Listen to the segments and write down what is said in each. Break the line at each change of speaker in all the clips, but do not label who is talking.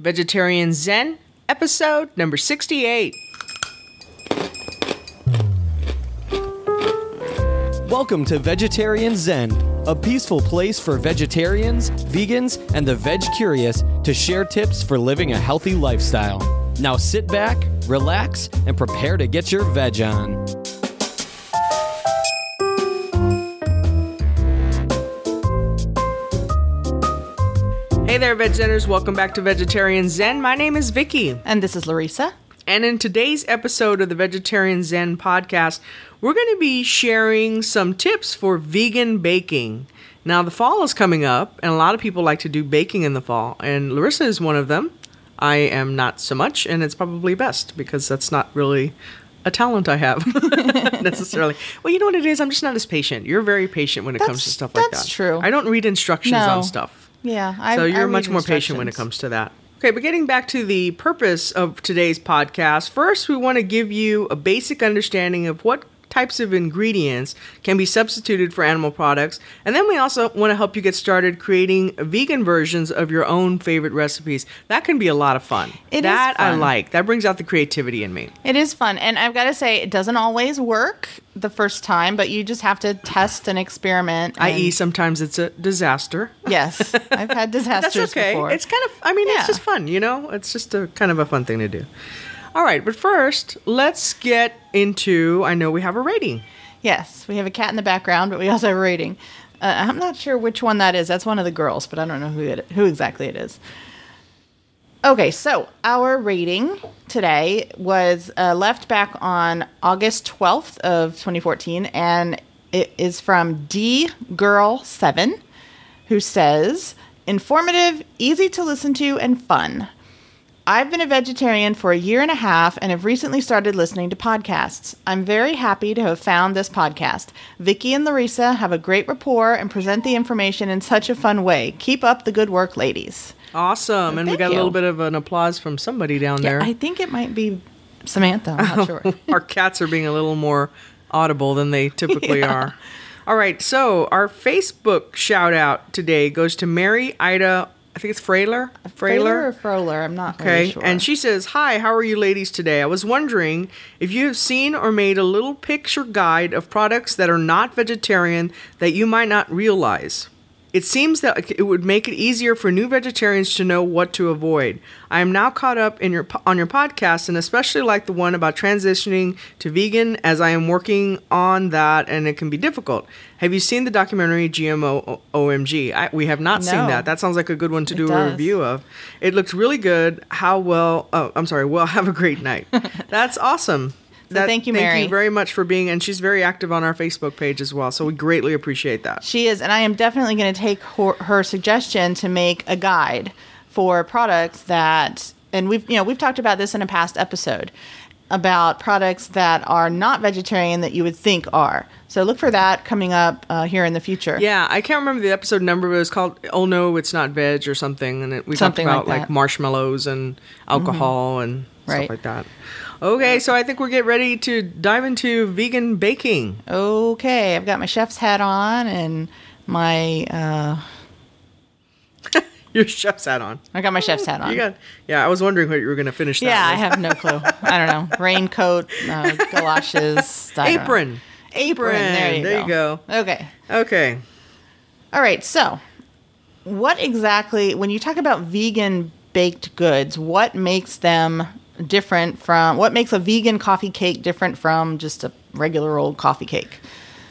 Vegetarian Zen, episode number 68.
Welcome to Vegetarian Zen, a peaceful place for vegetarians, vegans, and the veg curious to share tips for living a healthy lifestyle. Now sit back, relax, and prepare to get your veg on.
Hey there, Veg Zeners. Welcome back to Vegetarian Zen. My name is Vicky.
And this is Larissa.
And in today's episode of the Vegetarian Zen podcast, we're going to be sharing some tips for vegan baking. Now, the fall is coming up, and a lot of people like to do baking in the fall, and Larissa is one of them. I am not so much, and it's probably best because that's not really a talent I have necessarily. Well, you know what it is? I'm just not as patient. You're very patient when it comes to stuff like that.
that's true.
I don't read instructions
No.
on stuff.
Yeah, I,
So you're
read
much more patient when it comes to that. Okay, but getting back to the purpose of today's podcast, first we want to give you a basic understanding of what types of ingredients can be substituted for animal products, and then we also want to help you get started creating vegan versions of your own favorite recipes. That can be a lot of fun.
It is
that I like. That brings out the creativity in me.
It is fun, and I've got to say, it doesn't always work the first time, but you just have to test and experiment.
I.e., sometimes it's a disaster.
yes, I've had disasters
That's okay.
before.
It's kind of, I mean,
Yeah.
it's just fun, you know? It's just a kind of a fun thing to do. All right, but first, let's get into, I know we have a rating.
yes, we have a cat in the background, but we also have a rating. Uh, I'm not sure which one that is. That's one of the girls, but I don't know who it, who exactly it is. Okay, so our rating today was uh, left back on August 12th of 2014, and it is from D Girl 7, who says, "Informative, easy to listen to, and fun." I've been a vegetarian for a year and a half and have recently started listening to podcasts. I'm very happy to have found this podcast. Vicky and Larissa have a great rapport and present the information in such a fun way. Keep up the good work, ladies.
Awesome. And we
Thank
got a
you.
little bit of an applause from somebody down there.
I think it might be Samantha. I'm not sure.
our cats are being a little more audible than they typically are. All right, so our Facebook shout out today goes to Mary Ida, I think it's Frailer.
Frailer or Froler? I'm not
Okay,
really sure.
and she says, Hi, how are you ladies today? I was wondering if you have seen or made a little picture guide of products that are not vegetarian that you might not realize. It seems that it would make it easier for new vegetarians to know what to avoid. I am now caught up in your on your podcast and especially like the one about transitioning to vegan as I am working on that and it can be difficult. Have you seen the documentary GMO OMG? I, we have not seen that. That sounds like a good one to do a review of. It looks really good. How well? Oh, I'm sorry. Well, have a great night. That's awesome. That-
thank you, Mary.
Thank you very much for being, and she's very active on our Facebook page as well. So we greatly appreciate that.
She is, and I am definitely going to take her, her suggestion to make a guide for products that, and we've you know we've talked about this in a past episode about products that are not vegetarian that you would think are. So look for that coming up uh, here in the future.
Yeah, I can't remember the episode number, but it was called "Oh No, It's Not Veg" or something, and it, we
Something
talked about like.
Mm-hmm.
marshmallows and alcohol and
Right.
stuff like that. Okay, so I think we're getting ready to dive into vegan baking.
Okay, I've got my chef's hat on and my uh,
Your chef's hat on.
I got my chef's hat on.
You got, yeah. I was wondering what you were going to finish. That
yeah, I
with.
have no clue. I don't know. Raincoat, uh, galoshes, I don't know.
apron.
apron. There you
There you
go. Okay.
Okay.
All right. So, what exactly, when you talk about vegan baked goods, what makes them different from, what makes a vegan coffee cake different from just a regular old coffee cake?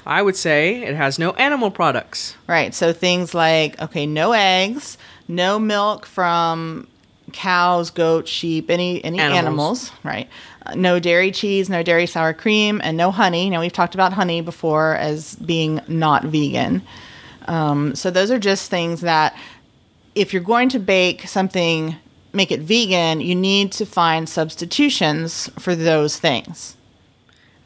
I would say it has no animal products.
Right. So, things like, okay, no eggs, no milk from cows, goats, sheep, any any
Animals.
animals, right? Uh, no dairy cheese, no dairy sour cream, and no honey. Now we've talked about honey before as being not vegan. Um, so those are just things that if you're going to bake something, make it vegan, you need to find substitutions for those things.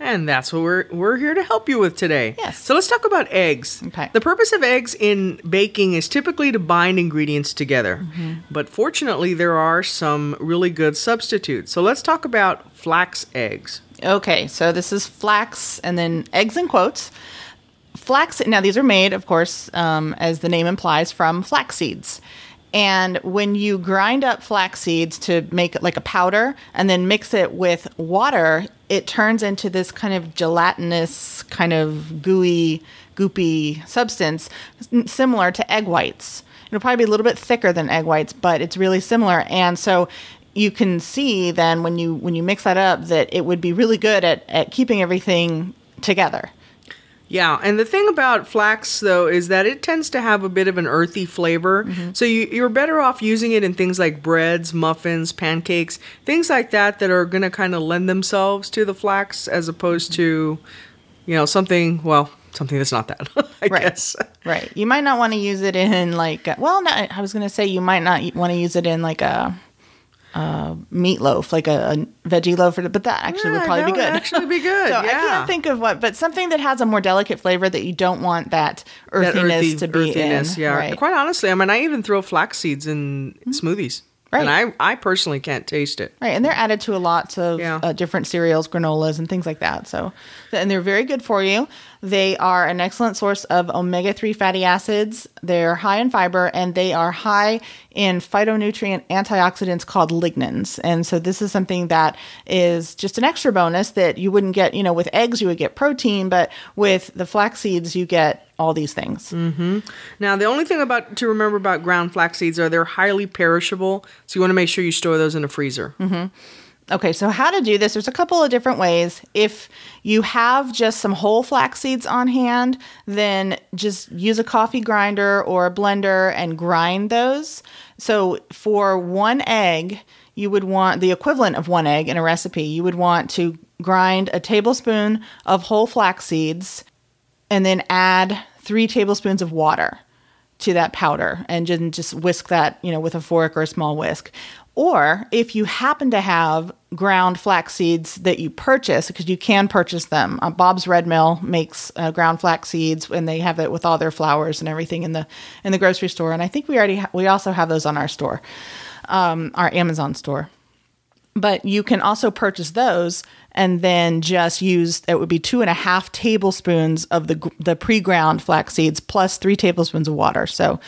And that's what we're we're here to help you with today.
Yes.
So let's talk about eggs.
Okay.
The purpose of eggs in baking is typically to bind ingredients together.
Mm-hmm.
But fortunately there are some really good substitutes. So let's talk about flax eggs.
Okay, so this is flax and then eggs in quotes. Flax, now these are made, of course, um, as the name implies, from flax seeds. And when you grind up flax seeds to make it like a powder and then mix it with water, it turns into this kind of gelatinous, kind of gooey, goopy substance similar to egg whites. It'll probably be a little bit thicker than egg whites, but it's really similar. And so you can see then when you when you mix that up that it would be really good at, at keeping everything together.
Yeah, and the thing about flax though is that it tends to have a bit of an earthy flavor. Mm-hmm. So you, you're better off using it in things like breads, muffins, pancakes, things like that that are going to kind of lend themselves to the flax as opposed mm-hmm. to, you know, something well, something that's not that. I
Right.
guess.
Right. You might not want to use it in like well, no, I was going to say you might not want to use it in like a, a meatloaf, like a, a veggie loaf, or, but that actually would probably
that
be
would
good.
actually be good,
so I can't think of what, but something that has a more delicate flavor that you don't want that earthiness
That earthy-
to be
earthiness,
in.
Yeah,
Right.
quite honestly, I mean, I even throw flax seeds in smoothies,
Right.
and I I personally can't taste it.
Right, and they're added to a lot of
Yeah.
uh, different cereals, granolas, and things like that. So, and they're very good for you. They are an excellent source of omega three fatty acids. They're high in fiber, and they are high in phytonutrient antioxidants called lignans. And so, this is something that is just an extra bonus that you wouldn't get. You know, with eggs you would get protein, but with the flax seeds you get all these things. Mm-hmm.
Now, the only thing about to remember about ground flax seeds are they're highly perishable, so you want to make sure you store those in a freezer.
Okay, so how to do this? There's a couple of different ways. If you have just some whole flax seeds on hand, then just use a coffee grinder or a blender and grind those. So for one egg, you would want the equivalent of one egg in a recipe. You would want to grind a tablespoon of whole flax seeds and then add three tablespoons of water to that powder and just, just whisk that, you know, with a fork or a small whisk. Or if you happen to have ground flax seeds that you purchase, because you can purchase them, uh, Bob's Red Mill makes uh, ground flax seeds, and they have it with all their flours and everything in the in the grocery store. And I think we already ha- we also have those on our store, um, our Amazon store but you can also purchase those and then just use it would be two and a half tablespoons of the the pre-ground flax seeds plus three tablespoons of water so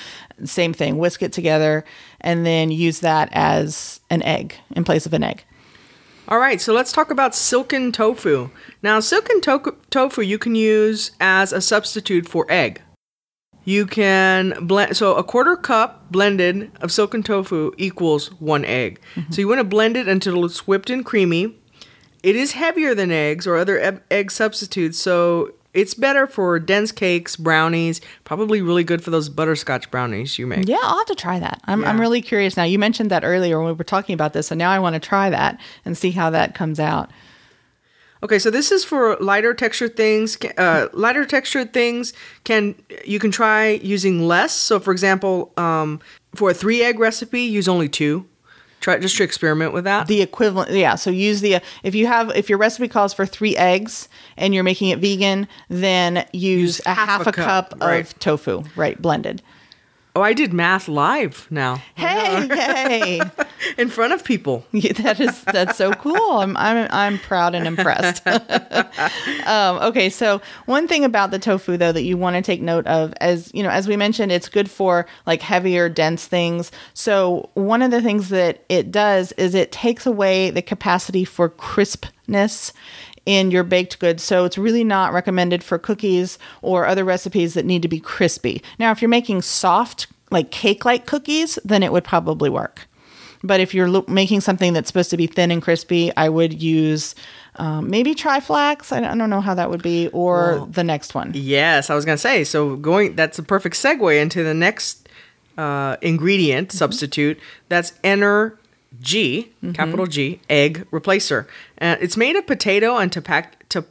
same thing whisk it together and then use that as an egg in place of an egg
All right, so let's talk about silken tofu. Now, silken to- tofu you can use as a substitute for egg. You can blend, so a quarter cup blended of silken tofu equals one egg. So you want to blend it until it's whipped and creamy. It is heavier than eggs or other eb- egg substitutes, so it's better for dense cakes, brownies, probably really good for those butterscotch brownies you make.
yeah i'll have to try that i'm, I'm really curious now you mentioned that earlier when we were talking about this and now i want to try that and see how that comes out
Okay, so this is for lighter textured things. Uh, lighter textured things can you can try using less. So, for example, um, for a three egg recipe, use only two. Try just to experiment with that.
the equivalent yeah so use the if you have if your recipe calls for three eggs and you're making it vegan then use, a half, a cup,
right.
of tofu right blended
oh, I did math live now.
Hey hey.
in front of people.
Yeah, that is that's so cool. I'm i'm, I'm proud and impressed. Um, okay so one thing about the tofu though that you want to take note of as you know as we mentioned it's good for like heavier dense things. So one of the things that it does is it takes away the capacity for crispness in your baked goods so it's really not recommended for cookies or other recipes that need to be crispy now if you're making soft like cake like cookies then it would probably work but if you're lo- making something that's supposed to be thin and crispy, I would use um, maybe triflax. I don't, I don't know how that would be, or the next one.
Yes, I was gonna say. So going, that's a perfect segue into the next uh, ingredient substitute. That's Ener-G, capital G, egg replacer. Uh, it's made of potato and tapac- ta-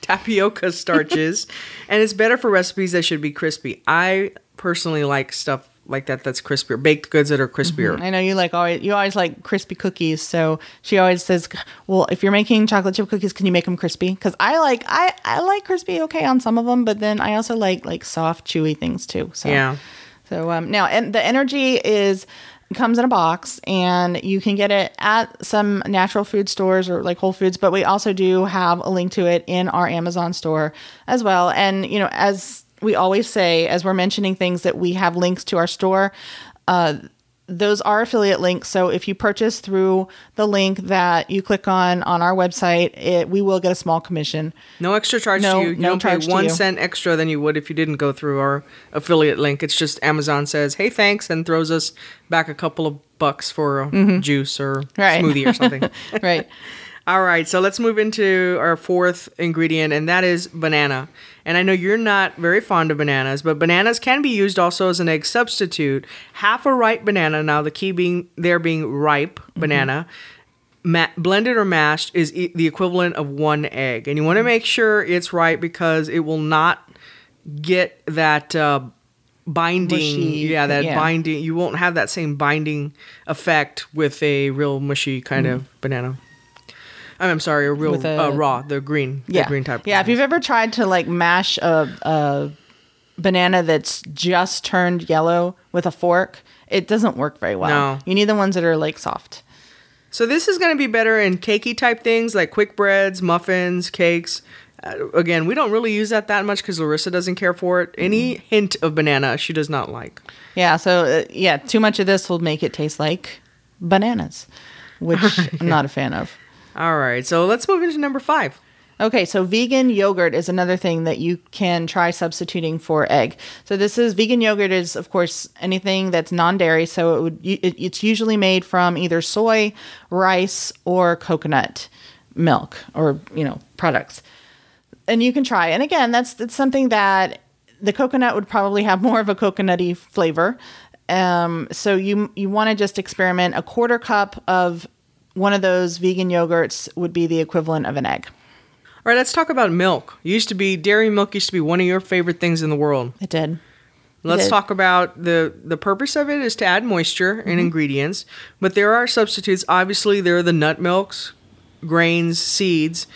tapioca starches, and it's better for recipes that should be crispy. I personally like stuff like that that's crispier, baked goods that are crispier.
I know you like always you always like crispy cookies, so she always says, "Well, if you're making chocolate chip cookies, can you make them crispy?" Because I like I I like crispy okay on some of them, but then I also like like soft, chewy things too. So
Yeah.
So um, now, and the Ener-G is comes in a box, and you can get it at some natural food stores or like Whole Foods. But we also do have a link to it in our Amazon store as well. And you know, as we always say, as we're mentioning things that we have links to our store. Uh, those are affiliate links. So if you purchase through the link that you click on on our website, it, we will get a small commission.
No extra charge
No-
to you. You
no
don't pay one cent extra than you would if you didn't go through our affiliate link. It's just Amazon says, "Hey, thanks," and throws us back a couple of bucks for a juice or
Mm-hmm. Right.
smoothie or something.
right.
All right, so let's move into our fourth ingredient, and that is banana. And I know you're not very fond of bananas, but bananas can be used also as an egg substitute. Half a ripe banana, now the key being there being ripe banana, ma- blended or mashed is e- the equivalent of one egg. And you want to make sure it's right because it will not get that uh, binding.
Mushy,
yeah, that
yeah.
binding. You won't have that same binding effect with a real mushy kind of banana. I'm, I'm sorry, a real
With a-
uh, raw, the green, the
Yeah.
green type.
Yeah. If you've ever tried to like mash a, a banana that's just turned yellow with a fork, it doesn't work very well.
No.
You need the ones that are like soft.
So this is going to be better in cakey type things like quick breads, muffins, cakes. Uh, again, we don't really use that that much because Larissa doesn't care for it. Any
Mm-hmm.
hint of banana, she does not like.
Yeah. So uh, yeah, too much of this will make it taste like bananas, which I'm not a fan of.
All right, so let's move into number five.
Okay, so vegan yogurt is another thing that you can try substituting for egg. So this is vegan yogurt is of course anything that's non-dairy. So it would it, it's usually made from either soy, rice, or coconut milk or you know products. And you can try. And again, that's that's something that the coconut would probably have more of a coconutty flavor. Um, so you you want to just experiment. A quarter cup of one of those vegan yogurts would be the equivalent of an egg.
All right, let's talk about milk. Used to be dairy milk used to be one of your favorite things in the world.
It did.
Let's
did.
talk about the the purpose of it is to add moisture
Mm-hmm.
and ingredients, but there are substitutes. Obviously, there are the nut milks, grains, seeds.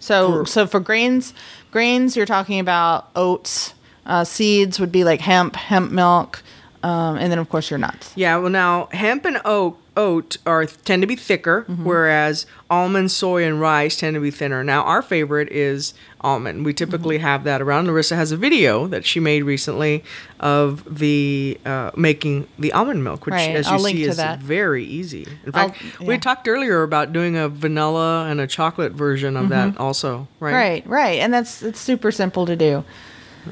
So so for grains, grains you're talking about oats, uh, seeds would be like hemp, hemp milk, um, and then of course your nuts.
Yeah, well now hemp and oat oat are tend to be thicker,
Mm-hmm.
whereas almond, soy, and rice tend to be thinner. Now our favorite is almond. We typically
Mm-hmm.
have that around. Larissa has a video that she made recently of the uh, making the almond milk, which
Right,
as you
I'll link
see is
that.
very easy. In fact,
yeah.
we talked earlier about doing a vanilla and a chocolate version of that also, right?
Mm-hmm. Right, right, and that's it's super simple to do.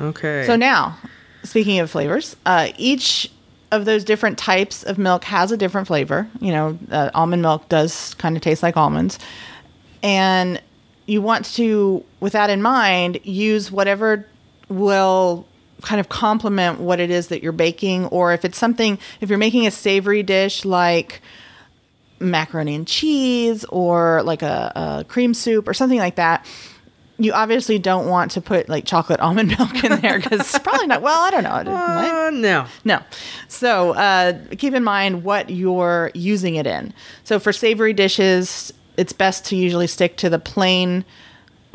Okay.
So now, speaking of flavors, uh, each of those different types of milk has a different flavor. You know, uh, almond milk does kind of taste like almonds, and you want to, with that in mind, use whatever will kind of complement what it is that you're baking, or if it's something, if you're making a savory dish like macaroni and cheese or like a, a cream soup or something like that you obviously don't want to put like chocolate almond milk in there because it's probably not. Well i don't know.
Uh, no.
no. So uh, keep in mind what you're using it in. So for savory dishes it's best to usually stick to the plain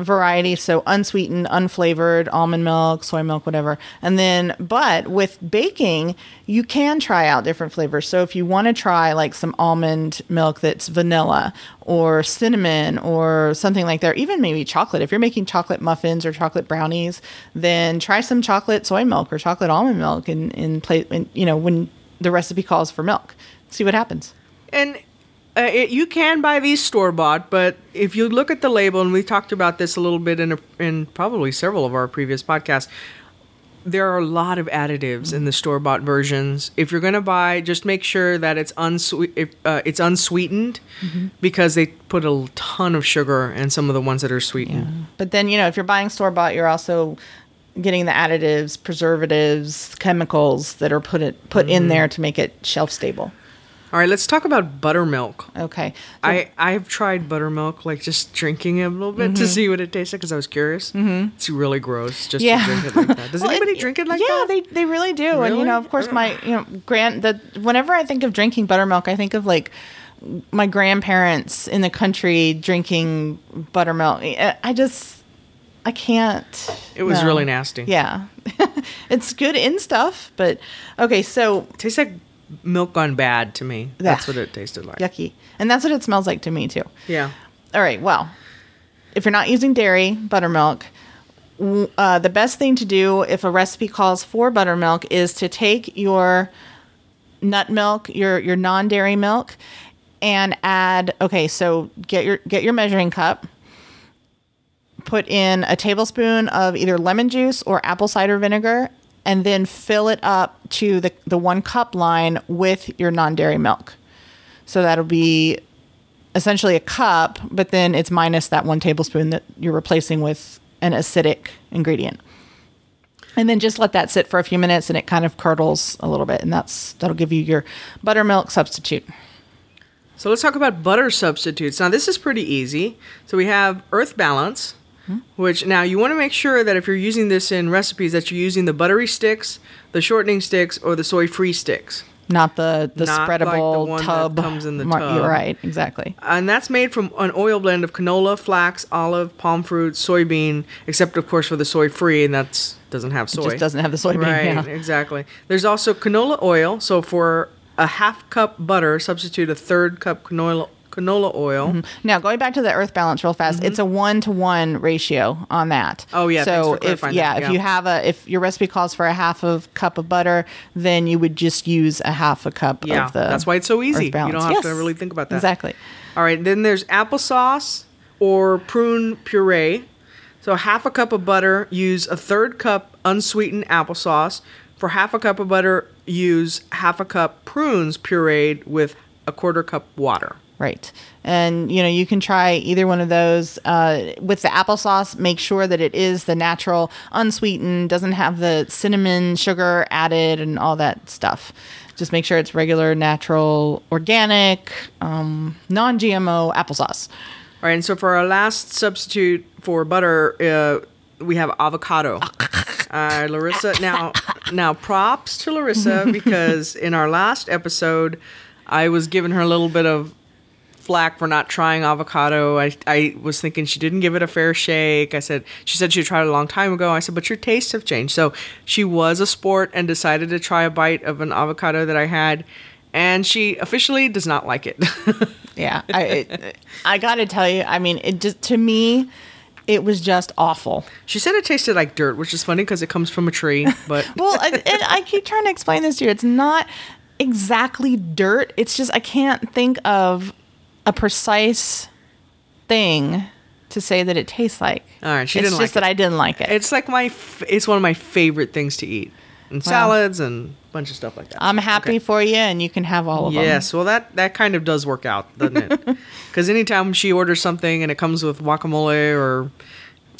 variety so unsweetened unflavored almond milk soy milk whatever. And then but with baking you can try out different flavors. So if you want to try like some almond milk that's vanilla or cinnamon or something like that even maybe chocolate. If you're making chocolate muffins or chocolate brownies then try some chocolate soy milk or chocolate almond milk in in play in, you know when the recipe calls for milk. See what happens.
And uh, it, you can buy these store bought, but if you look at the label, and we talked about this a little bit in a, in probably several of our previous podcasts, there are a lot of additives in the store bought versions. If you're going to buy, just make sure that it's unsweet. If, uh, it's unsweetened because they put a ton of sugar in some of the ones that are sweetened.
But then, you know, if you're buying store bought, you're also getting the additives, preservatives, chemicals that are put it, put in there to make it shelf stable.
All right, let's talk about buttermilk.
Okay.
I I've tried buttermilk, like just drinking it a little bit to see what it tasted because I was curious. Mm-hmm. It's really gross just
Yeah.
to drink it like that. Does
Well,
anybody drink it like
yeah,
that?
Yeah, they they really do. And you know, of course, my you know, grand the whenever I think of drinking buttermilk, I think of like my grandparents in the country drinking buttermilk. I I just I can't.
It was
no.
really nasty.
Yeah, it's good in stuff, but okay. So
tastes like milk gone bad to me. That's
Yeah.
what it tasted like.
yucky, and that's what it smells like to me too.
Yeah.
All right. Well, if you're not using dairy, buttermilk, uh, the best thing to do if a recipe calls for buttermilk is to take your nut milk, your your non-dairy milk, and add. Okay, so get your get your measuring cup. Put in a tablespoon of either lemon juice or apple cider vinegar, and then fill it up to the the one cup line with your non-dairy milk. So that'll be essentially a cup, but then it's minus that one tablespoon that you're replacing with an acidic ingredient. And then just let that sit for a few minutes and it kind of curdles a little bit and that's that'll give you your buttermilk substitute.
So let's talk about butter substitutes. Now this is pretty easy. So we have Earth Balance, which now you want to make sure that if you're using this in recipes that you're using the buttery sticks, the shortening sticks, or the soy free sticks.
Not the the
Not like the
spreadable
one that
tub
comes in the
mar-
tub.
Right, exactly.
And that's made from an oil blend of canola, flax, olive, palm fruit, soybean, except of course for the soy free, and that doesn't have soy.
It just doesn't have the soybean.
Right,
Yeah.
exactly. There's also canola oil. So for a half cup butter, substitute a third cup canola canola oil.
Now, going back to the earth balance real fast, it's a one to one ratio on that.
Mm-hmm. Oh, yeah,
So if yeah,
that,
if
yeah.
you have a if your recipe calls for a half of cup of butter, then you would just use a half a cup
Yeah,
of the.
that's why it's so easy. You don't have
Yes,
to really think about that.
Exactly.
All right, then there's applesauce or prune puree. So half a cup of butter, use a third cup unsweetened applesauce. For half a cup of butter, use half a cup prunes pureed with a quarter cup water.
Right. And you know, you can try either one of those. Uh, with the applesauce, make sure that it is the natural, unsweetened, doesn't have the cinnamon sugar added and all that stuff. Just make sure it's regular, natural, organic, um, non-GMO applesauce.
All right, and so for our last substitute for butter, uh, we have avocado. Uh, Larissa, now, now props to Larissa because in our last episode, I was giving her a little bit of flack for not trying avocado. I, I was thinking she didn't give it a fair shake. I said she said she tried it a long time ago. I said, but your tastes have changed. So she was a sport and decided to try a bite of an avocado that I had, and she officially does not like it.
Yeah, I it, I got to tell you, I mean, it just to me, it was just awful.
She said it tasted like dirt, which is funny because it comes from a tree. But
Well, I, I keep trying to explain this to you. It's not exactly dirt. It's just I can't think of a precise thing to say that it tastes like.
All right, she
it's
didn't
just
like
that. I didn't like it.
it's like my, f- it's one of my favorite things to eat, and salads and a bunch of stuff like that.
I'm happy
Okay.
for you, and you can have all of them.
Yes, well that that kind of does work out, doesn't it? Because anytime she orders something and it comes with guacamole or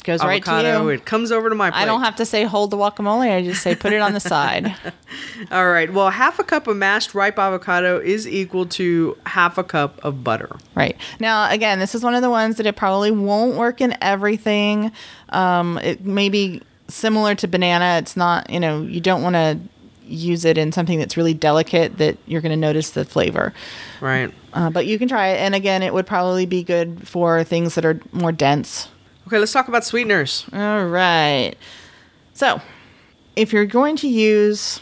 goes right to you.
it comes over to my plate.
I don't have to say hold the guacamole. I just say put it on the side.
All right. Well, half a cup of mashed ripe avocado is equal to half a cup of butter.
Right. Now, again, this is one of the ones that it probably won't work in everything. Um, it may be similar to banana. It's not, you know, you don't want to use it in something that's really delicate that you're going to notice the flavor.
Right.
Uh, but you can try it. And again, it would probably be good for things that are more dense.
Okay. Let's talk about sweeteners.
All right. So, if you're going to use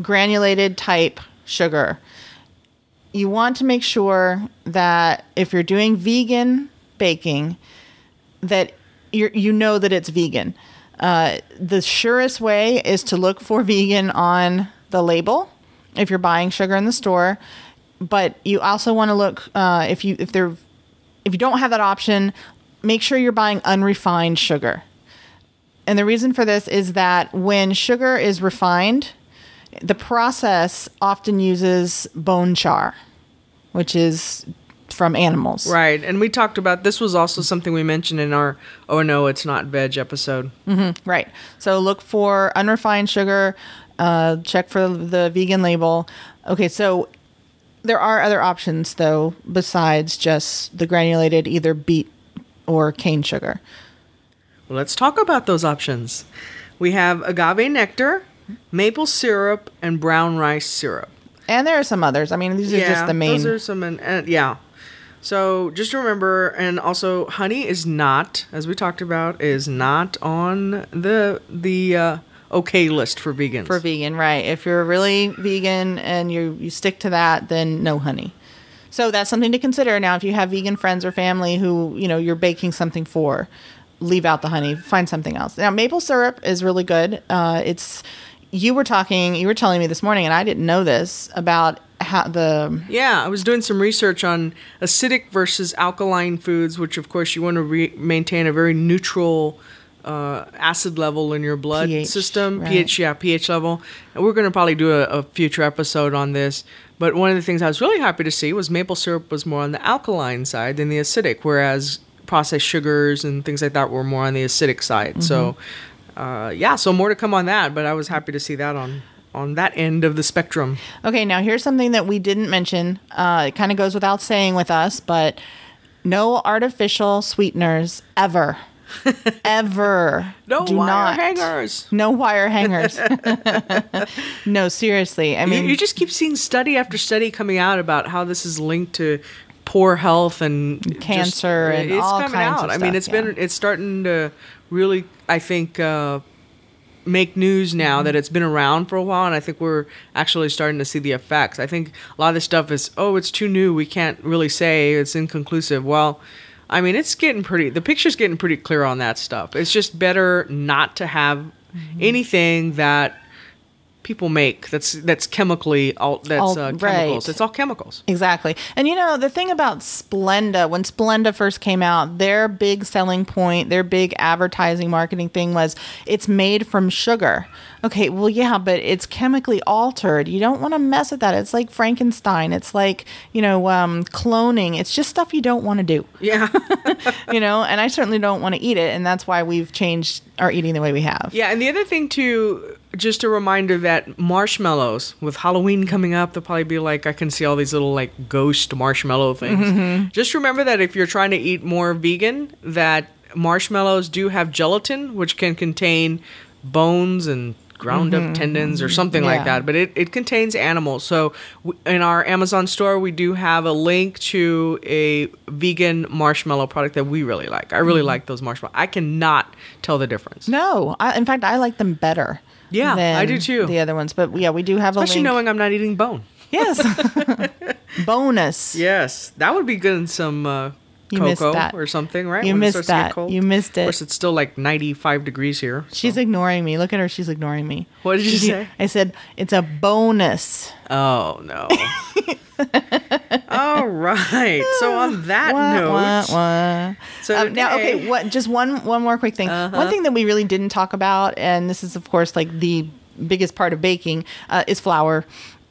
granulated type sugar, you want to make sure that if you're doing vegan baking, that you you know that it's vegan. Uh, the surest way is to look for vegan on the label if you're buying sugar in the store, but you also want to look uh, if you if they're if you don't have that option, make sure you're buying unrefined sugar. And the reason for this is that when sugar is refined, the process often uses bone char, which is from animals.
Right. And we talked about this was also something we mentioned in our oh no it's not veg episode.
Right. So look for unrefined sugar. Uh, check for the vegan label. Okay, so there are other options though besides just the granulated either beet or cane sugar.
Well, let's talk about those options. We have agave nectar, maple syrup, and brown rice syrup.
And there are some others. I mean, these are just the main.
Those are some, and, and yeah. So just remember, and also, honey is not, as we talked about, is not on the the uh, okay list for vegans.
for vegan, right? If you're really vegan and you you stick to that, then no honey. So that's something to consider. Now, if you have vegan friends or family who you know you're baking something for, leave out the honey. Find something else. Now, maple syrup is really good. Uh, it's you were talking, you were telling me this morning, and I didn't know this about how the
Yeah, I was doing some research on acidic versus alkaline foods, which of course you want to re- maintain a very neutral uh, acid level in your blood
pH,
system,
right.
pH, yeah, pH level. And we're going to probably do a, a future episode on this. But one of the things I was really happy to see was maple syrup was more on the alkaline side than the acidic, whereas processed sugars and things like that were more on the acidic side. So,
Mm-hmm.
uh, yeah, so more to come on that. But I was happy to see that on on that end of the spectrum.
Okay, now here's something that we didn't mention. Uh, it kind of goes without saying with us, but no artificial sweeteners ever. Ever.
No
Do
wire
not.
hangers.
No wire hangers. no, seriously. I mean,
you, just keep seeing study after study coming out about how this is linked to poor health and just-
Cancer and
it's
all
coming
kinds
out.
of
I mean,
stuff,
it's been it's starting to really, I think, uh, make news now
Mm-hmm.
that it's been around for a while, and I think we're actually starting to see the effects. I think a lot of this stuff is, oh, it's too new. We can't really say it's inconclusive. Well. I mean, it's getting pretty. The picture's getting pretty clear on that stuff. It's just better not to have
Mm-hmm.
anything that people make that's that's chemically all that's
All-
uh, chemicals.
right.
It's all chemicals.
Exactly. And you know, the thing about Splenda, when Splenda first came out, their big selling point, their big advertising marketing thing was it's made from sugar. Okay, well, yeah, but it's chemically altered. You don't want to mess with that. It's like Frankenstein. It's like, you know, um, cloning. It's just stuff you don't want to do,
Yeah,
you know, and I certainly don't want to eat it. And that's why we've changed our eating the way we have.
yeah. And the other thing too, just a reminder that marshmallows with Halloween coming up, they'll probably be like I can see all these little like ghost marshmallow things.
Mm-hmm.
Just remember that if you're trying to eat more vegan, that marshmallows do have gelatin, which can contain bones and ground up tendons or something like
Mm-hmm.
That but it, it contains animals so w- in our amazon store we do have a link to a vegan marshmallow product that we really like i really like those marshmallows i cannot tell the difference
Mm-hmm. No, I, in fact, I like them better.
Yeah, I do too.
The other ones, but yeah, we do have a
especially
link.
knowing i'm not eating bone
Yes. Bonus.
yes that would be good in some uh,
You missed
cocoa
that.
or something right
You
When it
missed
starts to get
that.
cold.
You missed
of
it.
course it's still like 95 degrees here
She's ignoring me. Look at her. She's ignoring me.
What did you
She-
say?
I said it's a bonus.
oh no all right so on that
Wah,
note
wah, wah.
So
Um, now, okay, what? Just one, one more quick thing.
Uh-huh.
One thing that we really didn't talk about, and this is, of course, like the biggest part of baking, uh, is flour.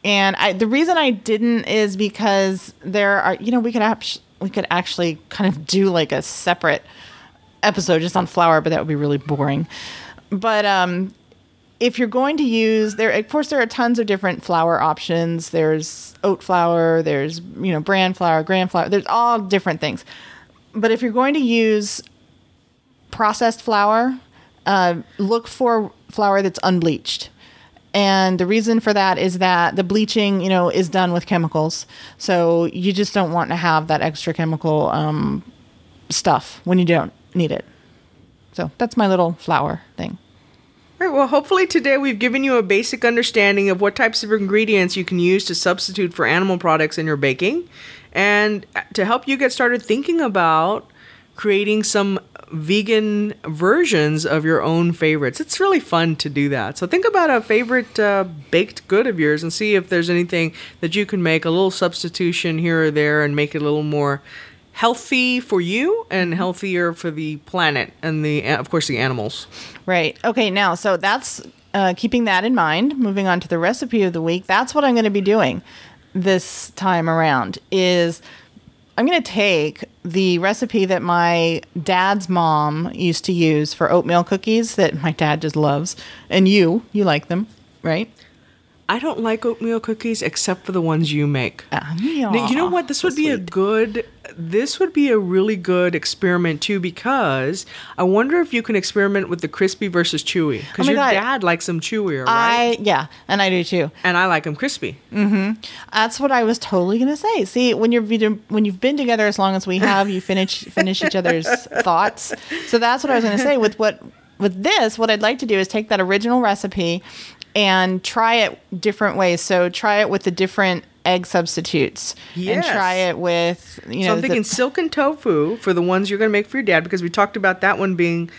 And I, the reason I didn't is because there are, you know, we could act- we could actually kind of do like a separate episode just on flour, but that would be really boring. But um, if you're going to use there, of course, there are tons of different flour options. There's oat flour, there's you know bran flour, gram flour. There's all different things. But if you're going to use processed flour, uh, look for flour that's unbleached. And the reason for that is that the bleaching, you know, is done with chemicals. So you just don't want to have that extra chemical um, stuff when you don't need it. So that's my little flour thing.
All right, well, hopefully today we've given you a basic understanding of what types of ingredients you can use to substitute for animal products in your baking and to help you get started thinking about creating some vegan versions of your own favorites. It's really fun to do that. So think about a favorite uh, baked good of yours and see if there's anything that you can make a little substitution here or there and make it a little more healthy for you and healthier for the planet and the of course the animals.
Right. Okay. Now, so that's uh, keeping that in mind. Moving on to the recipe of the week. That's what I'm going to be doing this time around. Is I'm going to take the recipe that my dad's mom used to use for oatmeal cookies that my dad just loves, and you you like them, right?
I don't like oatmeal cookies except for the ones you make.
Uh,
Now, you know what? This would be a good. This would be a really good experiment too, because I wonder if you can experiment with the crispy versus chewy. Because
Oh
your
God.
dad likes them chewier, right?
I yeah, and I do too.
and I like them crispy. Mm-hmm.
That's what I was totally gonna say. See, when you're when you've been together as long as we have, you finish finish each other's thoughts. So that's what I was gonna say. With what with this, what I'd like to do is take that original recipe and try it different ways. So try it with the different egg substitutes, and try it with you know.
so I'm
the-
thinking silken tofu for the ones you're going to make for your dad, because we talked about that one being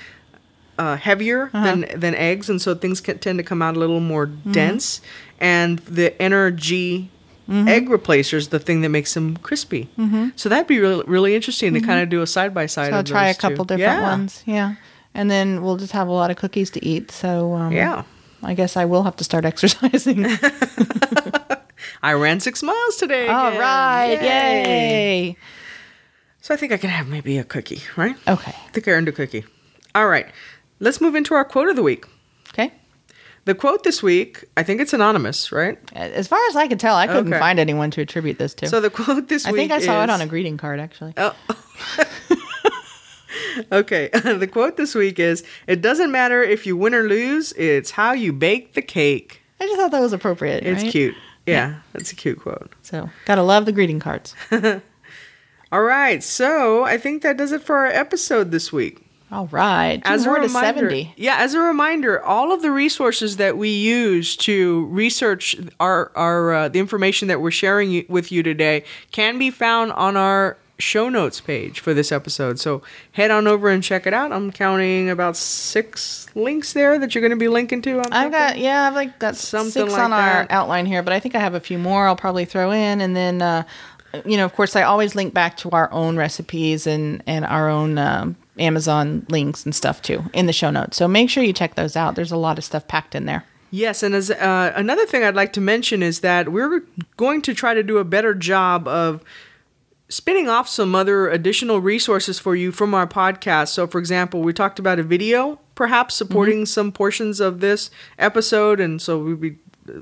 uh, heavier uh-huh. than than eggs, and so things can, tend to come out a little more mm-hmm. dense. And the Ener-G mm-hmm. egg replacer is the thing that makes them crispy. Mm-hmm. So that'd be really really interesting to kind of do a side by side.
So I'll try a couple different ones. Yeah. And then we'll just have a lot of cookies to eat. So um,
Yeah.
I guess I will have to start exercising.
I ran six miles today.
All
again.
right. Yay.
So I think I can have maybe a cookie, right?
Okay.
I think I earned a cookie. All right. Let's move into our quote of the week.
Okay.
The quote this week, I think it's anonymous, right?
Uh, as far as I could tell, I couldn't
Okay.
find anyone to attribute this to.
So the quote this
I
week I
think I saw it on a greeting card, actually.
Oh. okay. the quote this week is It doesn't matter if you win or lose, it's how you bake the cake.
I just thought that was appropriate.
It's
right?
cute. Yeah, that's a cute quote.
So, gotta love the greeting cards.
All right. So I think that does it for our episode this week.
All right. Two
as a reminder,
70.
yeah, as a reminder, all of the resources that we use to research our our uh, the information that we're sharing with you today can be found on our show notes page for this episode. So head on over and check it out. I'm counting about six links there that you're going to be linking to.
I've got yeah, I've like got
Something
six
like
on our outline here, but I think I have a few more. I'll probably throw in, and then uh, you know, of course, I always link back to our own recipes and and our own um, Amazon links and stuff too in the show notes. So make sure you check those out. There's a lot of stuff packed in there.
Yes, and as uh, another thing I'd like to mention is that we're going to try to do a better job of spinning off some other additional resources for you from our podcast. So, for example, we talked about a video perhaps supporting some portions of this episode, and so we'd be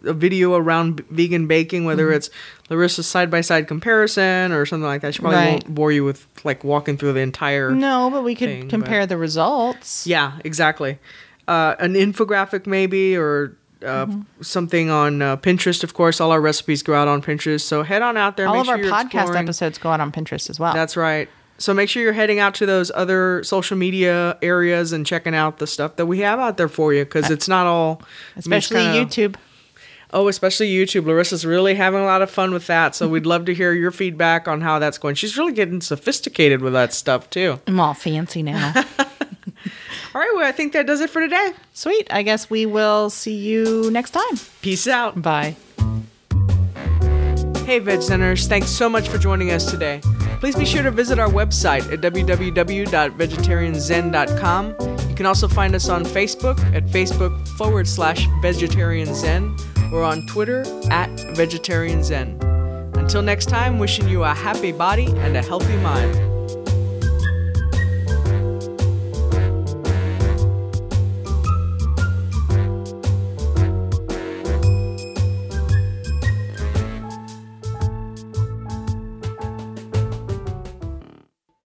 a video around vegan baking, whether it's Larissa's side by side comparison or something like that. She probably
Right.
won't bore you with like walking through the entire.
No, but we could
thing,
compare the results.
Yeah, exactly. Uh, an infographic, maybe, or uh,
Mm-hmm.
something on uh, Pinterest. Of course, all our recipes go out on Pinterest. So head on out there.
All
make
of
sure
our podcast
exploring.
episodes go out on Pinterest as well.
That's right. So make sure you're heading out to those other social media areas and checking out the stuff that we have out there for you because it's not all. I mean, it's
Especially
kinda-
YouTube.
Oh, especially YouTube. Larissa's really having a lot of fun with that. So we'd love to hear your feedback on how that's going. She's really getting sophisticated with that stuff too.
I'm all fancy now.
All right, well, I think that does it for today.
Sweet. I guess we will see you next time.
Peace out.
Bye.
Hey, Veg Zeners, thanks so much for joining us today. Please be sure to visit our website at www.vegetarianzen.com. You can also find us on Facebook at Facebook forward slash vegetarian zen or on Twitter at vegetarian zen. Until next time, wishing you a happy body and a healthy mind.